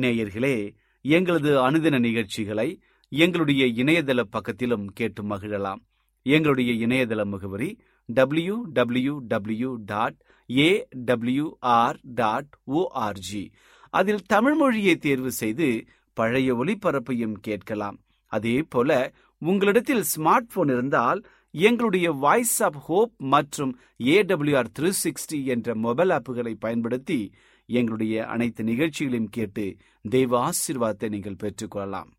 நேயர்களே எங்களது அனுதின நிகழ்ச்சிகளை எங்களுடைய இணையதள பக்கத்திலும் கேட்டு மகிழலாம். எங்களுடைய இணையதள முகவரி W W W dot A WR dot ORG அதில் தமிழ் மொழியை தேர்வு செய்து பழைய ஒளிபரப்பையும் கேட்கலாம். அதே போல உங்களிடத்தில் ஸ்மார்ட் போன் இருந்தால் எங்களுடைய வாய்ஸ் ஆப் ஹோப் மற்றும் ஏடபிள்யூஆர் த்ரீ சிக்ஸ்டி என்ற மொபைல் ஆப்புகளை பயன்படுத்தி எங்களுடைய அனைத்து நிகழ்ச்சிகளையும் கேட்டு தெய்வ ஆசீர்வாதத்தை நீங்கள் பெற்றுக்கொள்ளலாம்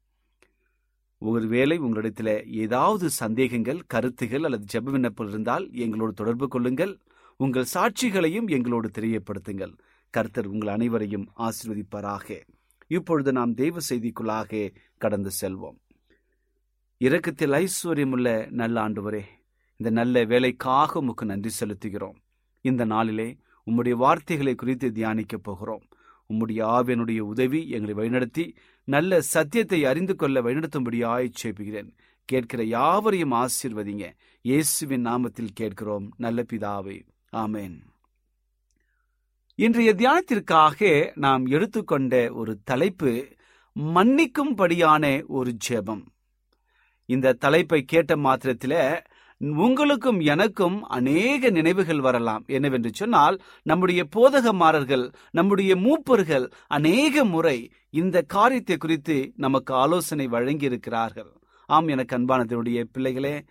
ஒருவேளை உங்களிடத்தில் ஏதாவது சந்தேகங்கள் கருத்துகள் அல்லது ஜெப விண்ணப்பம் இருந்தால் எங்களோடு தொடர்பு கொள்ளுங்கள். உங்கள் சாட்சிகளையும் எங்களோடு தெரியப்படுத்துங்கள். கர்த்தர் உங்கள் அனைவரையும் ஆசீர்வதிப்பாராக. இப்பொழுது நாம் தெய்வ செய்திக்குள்ளாக கடந்து செல்வோம். இரக்கத்தில் ஐஸ்வர்யமுள்ள நல்ல ஆண்டுவரே இந்த நல்ல வேலைக்காக உமக்கு நன்றி செலுத்துகிறோம். இந்த நாளிலே உம்முடைய வார்த்தைகளை குறித்து தியானிக்கப் போகிறோம். உம்முடைய ஆவியனுடைய உதவி எங்களை வழிநடத்தி நல்ல சத்தியத்தை அறிந்து கொள்ள வழிநடத்தும்படியாய் சேப்புகிறேன் கேட்கிற யாவரையும் ஆசீர்வதிங்க. இயேசுவின் நாமத்தில் கேட்கிறோம். நல்ல பிதாவே. ஆமேன். இன்றைய தியானத்திற்காக நாம் எடுத்துக்கொண்ட ஒரு தலைப்பு மன்னிக்கும்படியான ஒரு ஜெபம். இந்த தலைப்பை கேட்ட மாத்திரத்தில் உங்களுக்கும் எனக்கும் அநேக நினைவுகள் வரலாம். என்னவென்று சொன்னால் நம்முடைய போதகமாரர்கள் நம்முடைய மூப்பர்கள் அநேக முறை இந்த காரியத்தை குறித்து நமக்கு ஆலோசனை வழங்கி இருக்கிறார்கள் ஆம் எனக்கு அன்பானதனுடைய பிள்ளைகளே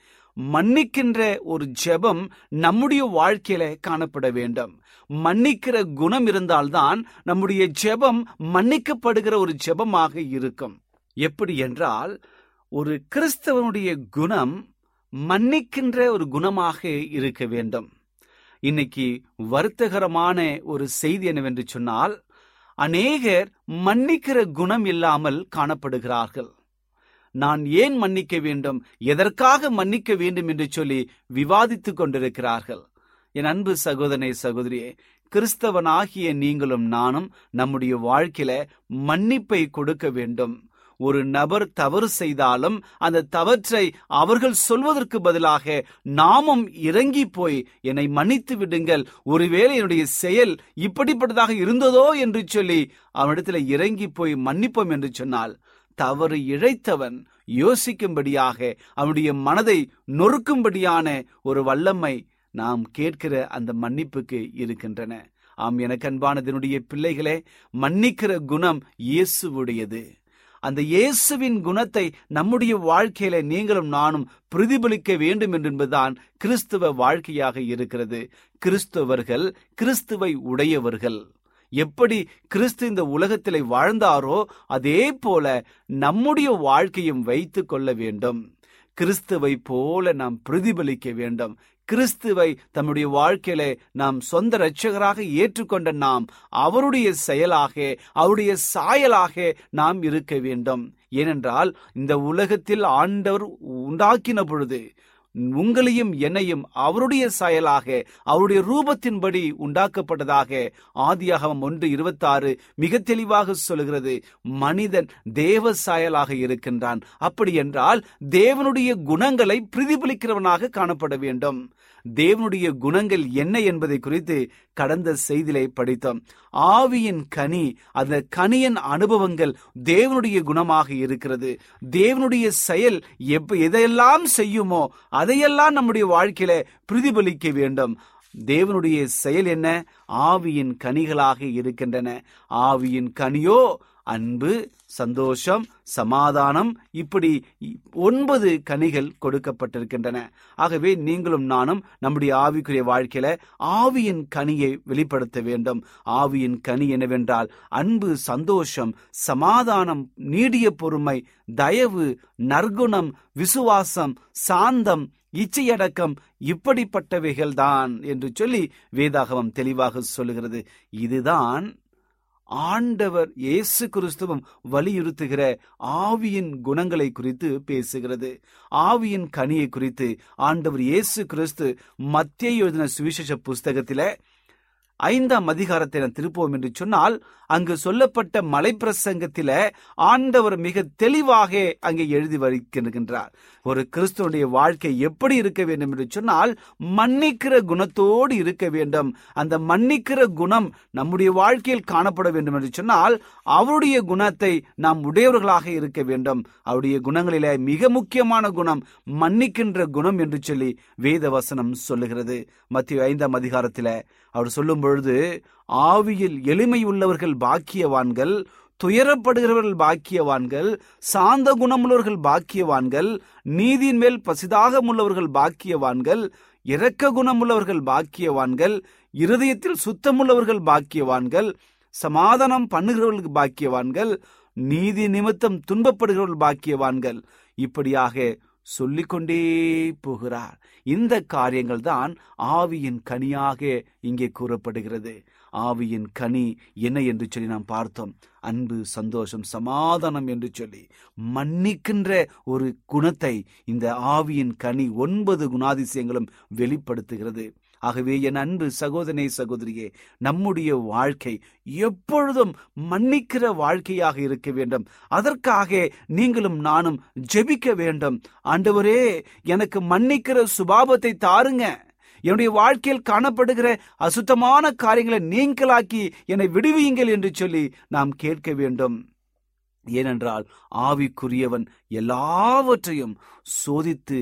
மன்னிக்கின்ற ஒரு ஜெபம் நம்முடைய வாழ்க்கையில காணப்பட வேண்டும். மன்னிக்கிற குணம் இருந்தால்தான் நம்முடைய ஜெபம் மன்னிக்கப்படுகிற ஒரு ஜெபமாக இருக்கும். எப்படி என்றால் ஒரு கிறிஸ்தவனுடைய குணம் மன்னிக்கின்ற ஒரு குணமாக இருக்க வேண்டும். இன்னைக்கு வருத்தகரமான ஒரு செய்தி என்னவென்று சொன்னால் அநேகர் மன்னிக்கிற குணம் இல்லாமல் காணப்படுகிறார்கள். நான் ஏன் மன்னிக்க வேண்டும்? எதற்காக மன்னிக்க வேண்டும் என்று சொல்லி விவாதித்துக் கொண்டிருக்கிறார்கள். என் அன்பு சகோதரனை சகோதரியே கிறிஸ்தவனாகிய நீங்களும் நானும் நம்முடைய வாழ்க்கையில மன்னிப்பை கொடுக்க வேண்டும். ஒரு நபர் தவறு செய்தாலும் அந்த தவற்றை அவர்கள் சொல்வதற்கு பதிலாக நாமும் இறங்கி போய் என்னை மன்னித்து விடுங்கள். ஒருவேளை என்னுடைய செயல் இப்படிப்பட்டதாக இருந்ததோ என்று சொல்லி அவனிடத்தில் இறங்கி போய் மன்னிப்போம் என்று சொன்னால் தவறு இழைத்தவன் யோசிக்கும்படியாக அவனுடைய மனதை நொறுக்கும்படியான ஒரு வல்லமை நாம் கேட்கிற அந்த மன்னிப்புக்கு இருக்கின்றன. ஆம் எனக்கு அன்பானதனுடைய பிள்ளைகளே மன்னிக்கிற குணம் இயேசுவுடையது. அந்த இயேசுவின் குணத்தை நம்முடைய வாழ்க்கையில நீங்களும் நானும் பிரதிபலிக்க வேண்டும் என்பதுதான் கிறிஸ்துவ வாழ்க்கையாக இருக்கிறது. கிறிஸ்தவர்கள் கிறிஸ்துவை உடையவர்கள். எப்படி கிறிஸ்து இந்த உலகத்திலே வாழ்ந்தாரோ அதே போல நம்முடைய வாழ்க்கையும் வைத்து கொள்ள வேண்டும். கிறிஸ்துவை போல நாம் பிரதிபலிக்க வேண்டும். கிறிஸ்துவை தம்முடைய வாழ்க்கையில நாம் சொந்த இரட்சகராக ஏற்றுக்கொண்ட நாம் அவருடைய செயலாக அவருடைய சாயலாக நாம் இருக்க வேண்டும். ஏனென்றால் இந்த உலகத்தில் ஆண்டவர் உண்டாக்கின பொழுது உங்களையும் என்னையும் அவருடைய சாயலாக அவருடைய ரூபத்தின்படி உண்டாக்கப்பட்டதாக ஆதியாகவும் ஒன்று இருபத்தாறு மிக தெளிவாக சொல்கிறது மனிதன் தேவ சாயலாக இருக்கின்றான். அப்படி என்றால் தேவனுடைய குணங்களை பிரதிபலிக்கிறவனாக காணப்பட வேண்டும். தேவனுடைய குணங்கள் என்ன என்பதை குறித்து கடந்த செய்திலை படித்தோம். ஆவியின் கனி அந்த கனியின் அனுபவங்கள் தேவனுடைய குணமாக இருக்கிறது. தேவனுடைய செயல் எப்ப எதையெல்லாம் செய்யுமோ அதையெல்லாம் நம்முடைய வாழ்க்கையில பிரதிபலிக்க வேண்டும். தேவனுடைய செயல் என்ன? ஆவியின் கனிகளாக இருக்கின்றன. ஆவியின் கனியோ அன்பு சந்தோஷம் சமாதானம் இப்படி ஒன்பது கனிகள் கொடுக்கப்பட்டிருக்கின்றன. ஆகவே நீங்களும் நானும் நம்முடைய ஆவிக்குரிய வாழ்க்கையில ஆவியின் கனியை வெளிப்படுத்த வேண்டும். ஆவியின் கனி என்னவென்றால் அன்பு சந்தோஷம் சமாதானம் நீடிய பொறுமை தயவு நற்குணம் விசுவாசம் சாந்தம் இச்சையடக்கம் இப்படிப்பட்டவைகள்தான் என்று சொல்லி வேதாகமம் தெளிவாக சொல்லுகிறது. இதுதான் ஆண்டவர் இயேசு கிறிஸ்துவம் வலியுறுத்துகிற ஆவியின் குணங்களை குறித்து பேசுகிறது. ஆவியின் கனியை குறித்து ஆண்டவர் இயேசு கிறிஸ்து மத்திய எழுதின சுவிசேஷ புஸ்தகத்தில ஐந்தாம் அதிகாரத்தை நான் திருப்போம் என்று சொன்னால் அங்கு சொல்லப்பட்ட மலைப்பிரசங்கத்தில ஆண்டவர் மிக தெளிவாக அங்கே எழுதி வருகின்றார் ஒரு கிறிஸ்துவனுடைய வாழ்க்கை எப்படி இருக்க வேண்டும் என்று சொன்னால் மன்னிக்கிற குணத்தோடு இருக்க வேண்டும். அந்த மன்னிக்கிற குணம் நம்முடைய வாழ்க்கையில் காணப்பட வேண்டும் என்று சொன்னால் அவருடைய குணத்தை நாம் உடையவர்களாக இருக்க வேண்டும். அவருடைய குணங்களில மிக முக்கியமான குணம் மன்னிக்கின்ற குணம் என்று சொல்லி வேத வசனம் சொல்லுகிறது. மத்திய ஐந்தாம் அதிகாரத்தில் அவர் சொல்லும் பொழுது ஆவியில் எளிமை உள்ளவர்கள் பாக்கியவான்கள் துயரப்படுகிறவர்கள் பாக்கியவான்கள் சாந்த குணமுள்ளவர்கள் பாக்கியவான்கள் நீதியின் மேல் பசிதாக உள்ளவர்கள் பாக்கியவான்கள் இரக்க குணமுள்ளவர்கள் பாக்கியவான்கள் இருதயத்தில் சுத்தமுள்ளவர்கள் பாக்கியவான்கள் சமாதானம் பண்ணுகிறவர்களுக்கு பாக்கியவான்கள் நீதி நிமித்தம் துன்பப்படுகிறவர்கள் பாக்கியவான்கள். இப்படியாக சொல்லிக்கொண்டே போகிறார். இந்த காரியங்கள் தான் ஆவியின் கனியாக இங்கே கூறப்படுகிறது. ஆவியின் கனி என்ன என்று சொல்லி நாம் பார்த்தோம். அன்பு சந்தோஷம் சமாதானம் என்று சொல்லி. மன்னிக்கின்ற ஒரு குணத்தை இந்த ஆவியின் கனி ஒன்பது குணாதிசயங்களும் வெளிப்படுத்துகிறது. ஆகவே என் அன்பு சகோதரனே சகோதரியே நம்முடைய வாழ்க்கை எப்பொழுதும் மன்னிக்கிற வாழ்க்கையாக இருக்க வேண்டும். அதற்காக நீங்களும் நானும் ஜெபிக்க வேண்டும். ஆண்டவரே எனக்கு மன்னிக்கிற சுபாவத்தை தாருங்க. என்னுடைய வாழ்க்கையில் காணப்படுகிற அசுத்தமான காரியங்களை நீங்களாக்கி என்னை விடுவியுங்கள் என்று சொல்லி நாம் கேட்க வேண்டும். ஏனென்றால் ஆவிக்குரியவன் எல்லாவற்றையும் சோதித்து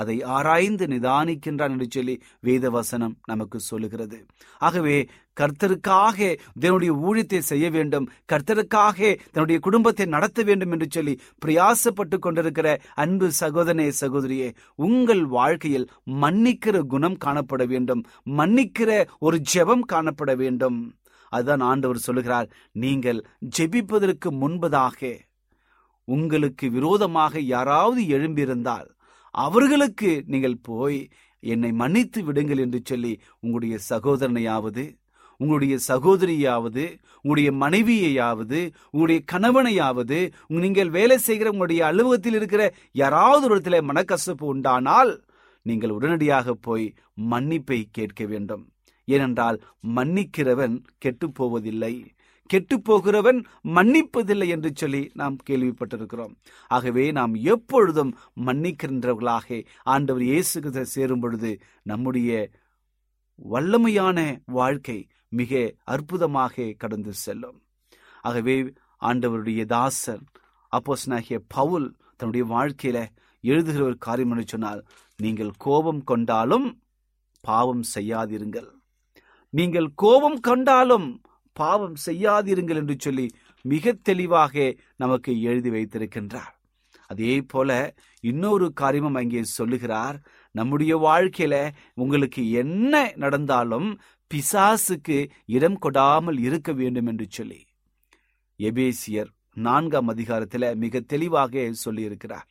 அதை ஆராய்ந்து நிதானிக்கின்றான் என்று சொல்லி வேதவசனம் நமக்கு சொல்லுகிறது. ஆகவே கர்த்தருக்காக தன்னுடைய ஊழியத்தை செய்ய வேண்டும் கர்த்தருக்காக தன்னுடைய குடும்பத்தை நடத்த வேண்டும் என்று சொல்லி பிரயாசப்பட்டு கொண்டிருக்கிற அன்பு சகோதரனே சகோதரியே உங்கள் வாழ்க்கையில் மன்னிக்கிற குணம் காணப்பட வேண்டும் மன்னிக்கிற ஒரு ஜெபம் காணப்பட வேண்டும். அதுதான் ஆண்டவர் சொல்லுகிறார் நீங்கள் ஜெபிப்பதற்கு முன்பதாக உங்களுக்கு விரோதமாக யாராவது எழும்பியிருந்தால் அவர்களுக்கு நீங்கள் போய் என்னை மன்னித்து விடுங்கள் என்று சொல்லி உங்களுடைய சகோதரனையாவது உங்களுடைய சகோதரியாவது உங்களுடைய மனைவியையாவது உங்களுடைய கணவனையாவது நீங்கள் வேலை செய்கிற உங்களுடைய அலுவலகத்தில் இருக்கிற யாராவது ஒரு இடத்துல மனக்கசப்பு உண்டானால் நீங்கள் உடனடியாக போய் மன்னிப்பை கேட்க வேண்டும். ஏனென்றால் மன்னிக்கிறவன் கெட்டு போவதில்லை. கெட்டு போகிறவன் மன்னிப்பதில்லை என்று சொல்லி நாம் கேள்விப்பட்டிருக்கிறோம். ஆகவே நாம் எப்பொழுதும் மன்னிக்கின்றவர்களாக ஆண்டவர் இயேசு சேரும் பொழுது நம்முடைய வல்லமையான வாழ்க்கை மிக அற்புதமாக கடந்து செல்லும். ஆகவே ஆண்டவருடைய தாசன் அப்போஸ்னாகிய பவுல் தன்னுடைய வாழ்க்கையில எழுதுகிற ஒரு காரியம் என்று சொன்னால் நீங்கள் கோபம் கொண்டாலும் பாவம் செய்யாதிருங்கள். நீங்கள் கோபம் கொண்டாலும் பாவம் செய்யாதிருங்கள் என்று சொல்லி மிக தெளிவாக நமக்கு எழுதி வைத்திருக்கின்றார். அதே போல இன்னொரு காரியமும் அங்கே சொல்லுகிறார். நம்முடைய வாழ்க்கையில உங்களுக்கு என்ன நடந்தாலும் பிசாசுக்கு இடம் கொடாமல் இருக்க வேண்டும் என்று சொல்லி எபேசியர் நான்காம் அதிகாரத்துல மிக தெளிவாக சொல்லியிருக்கிறார்.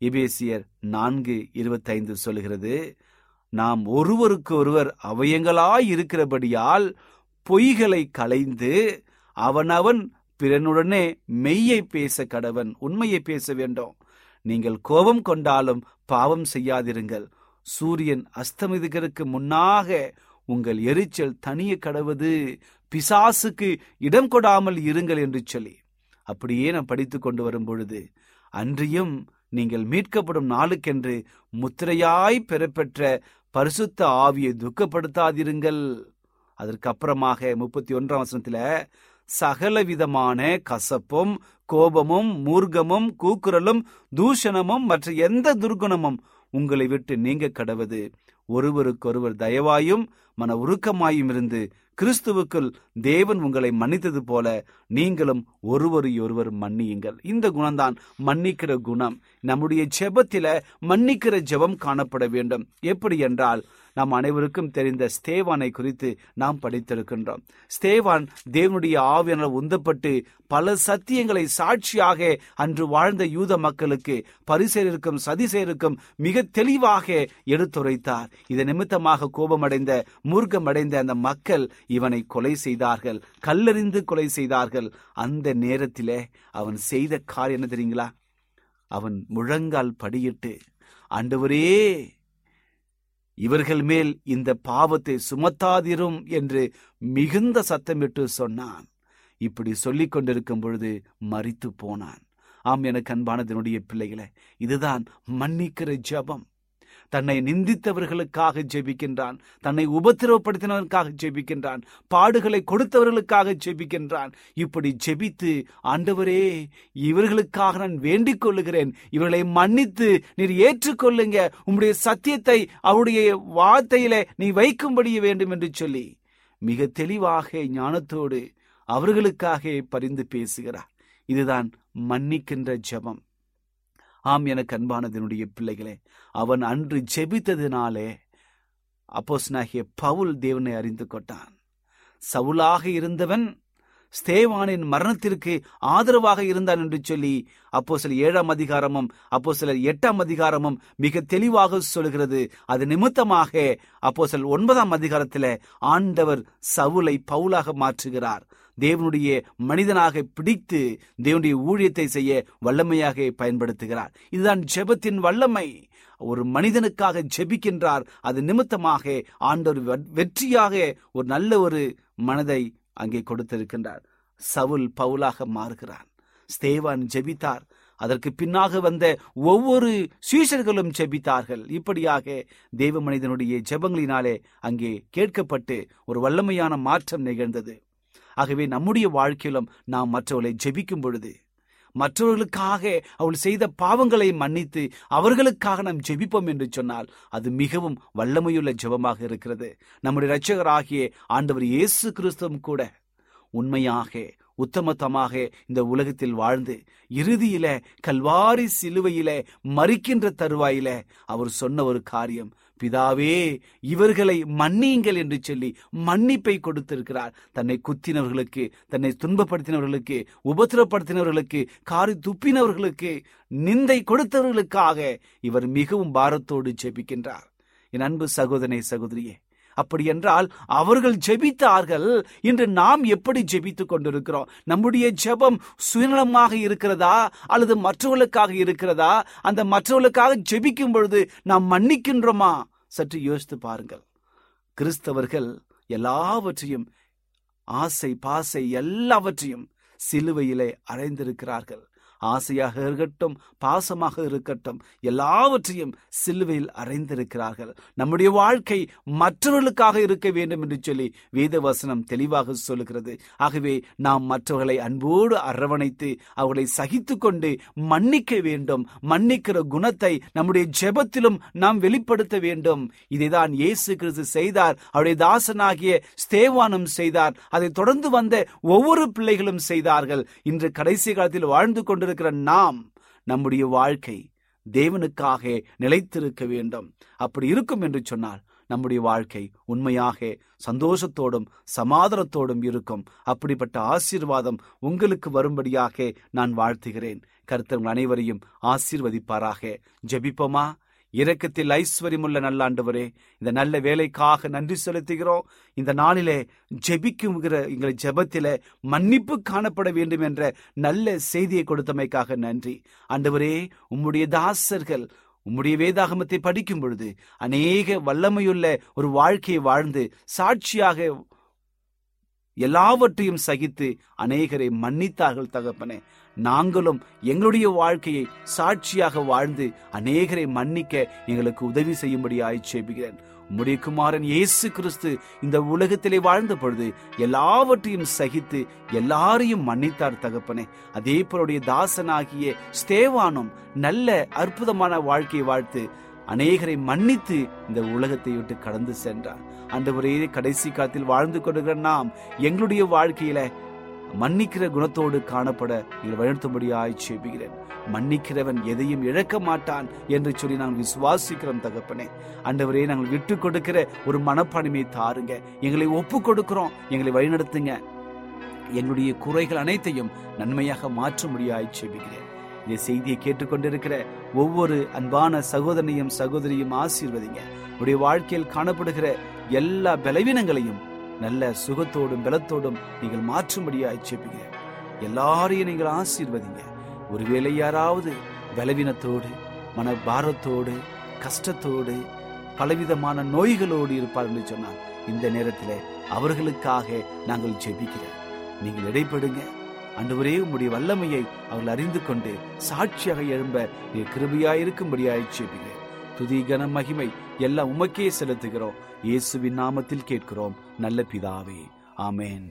எபேசியர் நான்கு இருபத்தைந்து சொல்லுகிறது நாம் ஒருவருக்கு ஒருவர் அவயங்களாய் இருக்கிறபடியால் பொய்களை களைந்து அவனவன் பிறனுடனே மெய்யை பேச கடவன். உண்மையை பேச வேண்டும். நீங்கள் கோபம் கொண்டாலும் பாவம் செய்யாதிருங்கள். சூரியன் அஸ்தமிதுகிறதுக்கு முன்னாக உங்கள் எரிச்சல் தனிய கடவுது. பிசாசுக்கு இடம் கொடாமல் இருங்கள் என்று சொல்லி. அப்படியே நான் படித்து கொண்டு வரும் பொழுது அன்றியும் நீங்கள் மீட்கப்படும் நாளுக்கென்று முத்திரையாய் பெறப்பெற்ற பரிசுத்த ஆவியை துக்கப்படுத்தாதிருங்கள். அதற்கப்புறமாக முப்பத்தி ஒன்றாம் வசனத்துல சகல விதமான கசப்பும் கோபமும் மூர்க்கமும் கூக்குரலும் தூஷணமும் மற்ற எந்த துர்குணமும் உங்களை விட்டு நீங்க கடவது. ஒருவருக்கொருவர் தயவாயும் மன உருக்கமாயும் இருந்து கிறிஸ்துவுக்குள் தேவன் உங்களை மன்னித்தது போல நீங்களும் ஒருவரையொருவர் மன்னியுங்கள். இந்த குணம்தான் மன்னிக்கிற குணம். நம்முடைய ஜெபத்தில மன்னிக்கிற ஜெபம் காணப்பட வேண்டும். எப்படி என்றால் நாம் அனைவருக்கும் தெரிந்த ஸ்தேவானை குறித்து நாம் படித்திருக்கின்றோம். ஸ்தேவான் தேவனுடைய ஆவியனால் உந்தப்பட்டு பல சத்தியங்களை சாட்சியாக அன்று வாழ்ந்த யூத மக்களுக்கு பரிசேருக்கும் சதிசேருக்கும் மிக தெளிவாக எடுத்துரைத்தார். இது நிமித்தமாக கோபமடைந்த மூர்க்கமடைந்த அந்த மக்கள் இவனை கொலை செய்தார்கள் கல்லறிந்து கொலை செய்தார்கள். அந்த நேரத்திலே அவன் செய்த காரியம் என்ன தெரியுங்களா? அவன் முழங்கால் படியிட்டு ஆண்டவரே இவர்கள் மேல் இந்த பாவத்தை சுமத்தாதிரும் என்று மிகுந்த சத்தமிட்டு சொன்னான். இப்படி சொல்லிக் கொண்டிருக்கும் பொழுது மறித்து போனான். ஆம் எனக்கு அன்பானதனுடைய பிள்ளைகளை இதுதான் மன்னிக்கிற ஜபம். தன்னை நிந்தித்தவர்களுக்காக ஜெபிக்கின்றான். தன்னை உபத்திரவப்படுத்தினவர்களுக்காக ஜெபிக்கின்றான். பாடுகளை கொடுத்தவர்களுக்காக ஜெபிக்கின்றான். இப்படி ஜெபித்து ஆண்டவரே இவர்களுக்காக நான் வேண்டிக் கொள்ளுகிறேன். இவர்களை மன்னித்து நீர் ஏற்றுக்கொள்ளுங்க. உம்முடைய சத்தியத்தை அவருடைய வார்த்தையில நீ வைக்கும்படிய வேண்டும் என்று சொல்லி மிக தெளிவாக ஞானத்தோடு அவர்களுக்காக பரிந்து பேசுகிறார். இதுதான் மன்னிக்கின்ற ஜெபம். ஆம் எனக்கு அன்பானதனுடைய பிள்ளைகளே அவன் அன்று ஜெபித்ததினாலே அப்போஸ்னாகிய பவுல் தேவனை அறிந்து கொண்டான். சவுலாக இருந்தவன் ஸ்தேவானின் மரணத்திற்கு ஆதரவாக இருந்தான் என்று சொல்லி அப்போ சில ஏழாம் அதிகாரமும் அப்போ சிலர் எட்டாம் அதிகாரமும் மிக தெளிவாக சொல்கிறது. அது நிமித்தமாக அப்போ சில ஒன்பதாம் அதிகாரத்தில் ஆண்டவர் சவுலை பவுலாக மாற்றுகிறார். தேவனுடைய மனிதனாக பிடித்து தேவனுடைய ஊழியத்தை செய்ய வல்லமையாக பயன்படுத்துகிறார். இதுதான் ஜெபத்தின் வல்லமை. ஒரு மனிதனுக்காக ஜெபிக்கின்றார் அது நிமித்தமாக ஆண்டவர் வெற்றியாக ஒரு நல்ல ஒரு மனதை அங்கே கொடுத்திருக்கின்றார். சவுல் பவுலாக மாறுகிறான். ஸ்தேவான் ஜெபித்தார். அதற்கு பின்னாக வந்த ஒவ்வொரு சீஷர்களும் ஜெபித்தார்கள். இப்படியாக தேவ மனிதனுடைய ஜெபங்களினாலே அங்கே கேட்கப்பட்டு ஒரு வல்லமையான மாற்றம் நிகழ்ந்தது. ஆகவே நம்முடைய வாழ்க்கையிலும் நாம் மற்றவர்களை ஜெபிக்கும் பொழுது மற்றவர்களுக்காக அவள் செய்த பாவங்களை மன்னித்து அவர்களுக்காக நாம் ஜெபிப்போம் என்று சொன்னால் அது மிகவும் வல்லமையுள்ள ஜெபமாக இருக்கிறது. நம்முடைய இரட்சகராகிய ஆண்டவர் இயேசு கிறிஸ்துவும் கூட உண்மையாக உத்தமத்தமாக இந்த உலகத்தில் வாழ்ந்து இறுதியில கல்வாரி சிலுவையில மறிக்கின்ற தருவாயில அவர் சொன்ன ஒரு காரியம் பிதாவே இவர்களை மன்னியுங்கள் என்று சொல்லி மன்னிப்பை கொடுத்திருக்கிறார். தன்னை குத்தினவர்களுக்கு தன்னை துன்பப்படுத்தினவர்களுக்கு உபத்திரப்படுத்தினவர்களுக்கு காரி துப்பினவர்களுக்கு நிந்தை கொடுத்தவர்களுக்காக இவர் மிகவும் பாரத்தோடு ஜெபிக்கின்றார். என் அன்பு சகோதரனை சகோதரியே அப்படி என்றால் அவர்கள் ஜெபித்தார்கள் இன்று நாம் எப்படி ஜெபித்துக் கொண்டிருக்கிறோம்? நம்முடைய ஜெபம் சுயநலமாக இருக்கிறதா? அல்லது மற்றவர்களுக்காக இருக்கிறதா? அந்த மற்றவர்களுக்காக ஜெபிக்கும் பொழுது நாம் மன்னிக்கின்றோமா? சற்று யோசித்து பாருங்கள். கிறிஸ்தவர்கள் எல்லாவற்றையும் ஆசை பாசை எல்லாவற்றையும் சிலுவையிலே அடைந்திருக்கிறார்கள். ஆசையாக இருக்கட்டும் பாசமாக இருக்கட்டும் எல்லாவற்றையும் சிலுவையில் அறைந்திருக்கிறார்கள். நம்முடைய வாழ்க்கை மற்றவர்களுக்காக இருக்க வேண்டும் என்று சொல்லி வேதவசனம் தெளிவாக சொல்லுகிறது. ஆகவே நாம் மற்றவர்களை அன்போடு அரவணைத்து அவர்களை சகித்து கொண்டு மன்னிக்க வேண்டும். மன்னிக்கிற குணத்தை நம்முடைய ஜெபத்திலும் நாம் வெளிப்படுத்த வேண்டும். இதைதான் இயேசு கிறிஸ்து செய்தார். அவருடைய தாசனாகிய ஸ்தேவானும் செய்தார். அதை தொடர்ந்து வந்த ஒவ்வொரு பிள்ளைகளும் செய்தார்கள். இன்று கடைசி காலத்தில் வாழ்ந்து கொண்டிருக்கிற நாம் நம்முடைய வாழ்க்கை தேவனுக்காக நிலைத்திருக்க வேண்டும். அப்படி இருக்கும் என்று சொன்னால் நம்முடைய வாழ்க்கை உண்மையாக சந்தோஷத்தோடும் சமாதானத்தோடும் இருக்கும். அப்படிப்பட்ட ஆசீர்வாதம் உங்களுக்கு வரும்படியாக நான் வாழ்த்துகிறேன். கருத்தர் அனைவரையும் ஆசீர்வதிப்பாராக. ஜெபிப்போமா? இரக்கத்தில் ஐஸ்வர்யமுள்ள நல்ல ஆண்டவரே இந்த நல்ல வேலைக்காக நன்றி செலுத்துகிறோம். இந்த நாளிலே ஜெபிக்குங்கிற எங்கள் ஜெபத்தில மன்னிப்பு காணப்பட வேண்டும் என்ற நல்ல செய்தியை கொடுத்தமைக்காக நன்றி. ஆண்டவரே உம்முடைய தாசர்கள் உம்முடைய வேதாகமத்தை படிக்கும் பொழுது அநேக வல்லமையுள்ள ஒரு வாழ்க்கையை வாழ்ந்து சாட்சியாக எல்லாவற்றையும் சகித்து அநேகரை மன்னித்தார்கள் தகப்பனே. நாங்களும் எங்களுடைய வாழ்க்கையை சாட்சியாக வாழ்ந்து அநேகரை மன்னிக்க எங்களுக்கு உதவி செய்யும்படி ஆய்ச்சேபிக்கிறேன் உம்முடைய குமாரன் இயேசு கிறிஸ்து இந்த உலகத்திலே வாழ்ந்த பொழுது எல்லாவற்றையும் சகித்து எல்லாரையும் மன்னித்தார் தகப்பனே. அதே போலுடைய தாசனாகிய ஸ்தேவானும் நல்ல அற்புதமான வாழ்க்கையை வாழ்த்து அநேகரை மன்னித்து இந்த உலகத்தை விட்டு கடந்து சென்றார். ஆண்டவரே கடைசி காலத்தில் வாழ்ந்து கொண்டிருக்கிற நாம் எங்களுடைய வாழ்க்கையில மன்னிக்கிற குணத்தோடு காணப்பட நீர் வழிநடத்தும்படியாய் செபிக்கிறேன் மன்னிக்கிறவன் எதையும் இழக்க மாட்டான் என்று சொல்லி நாங்கள் விசுவாசிக்கிறோம் தகப்பனே. அண்டவரே நாங்கள் விட்டு கொடுக்கிற ஒரு மனப்பான்மையை தாருங்க. எங்களை ஒப்பு கொடுக்கிறோம். எங்களை வழிநடத்துங்க. எங்களுடைய குறைகள் அனைத்தையும் நன்மையாக மாற்ற முடியாய் செபிக்கிறேன் இந்த செய்தியை கேட்டுக்கொண்டிருக்கிற ஒவ்வொரு அன்பான சகோதரனையும் சகோதரியும் ஆசீர்வதிங்க. உடைய வாழ்க்கையில் காணப்படுகிற எல்லா பலவீனங்களையும் நல்ல சுகத்தோடும் பலத்தோடும் நீங்கள் மாற்றும்படியாய் செபிக்கிறேன் எல்லாரையும் நீங்கள் ஆசீர்வதிங்க. ஒருவேளை யாராவது பலவீனத்தோடு மன பாரத்தோடு கஷ்டத்தோடு பலவிதமான நோய்களோடு இருப்பார்கள் சொன்னால் இந்த நேரத்தில் அவர்களுக்காக நாங்கள் ஜெபிக்கிறோம் நீங்கள் இடைப்படுங்க. அன்றுவரே உம்முடைய வல்லமையை அவர்கள் அறிந்து கொண்டு சாட்சியாக எழும்ப நீ கிருபையாயிருக்கும்படியாய் ஜெபிக்கிறேன். துதி கன மகிமை எல்லாம் உமக்கே செலுத்துகிறோம். இயேசுவின் நாமத்தில் கேட்கிறோம். நல்ல பிதாவே. ஆமென்.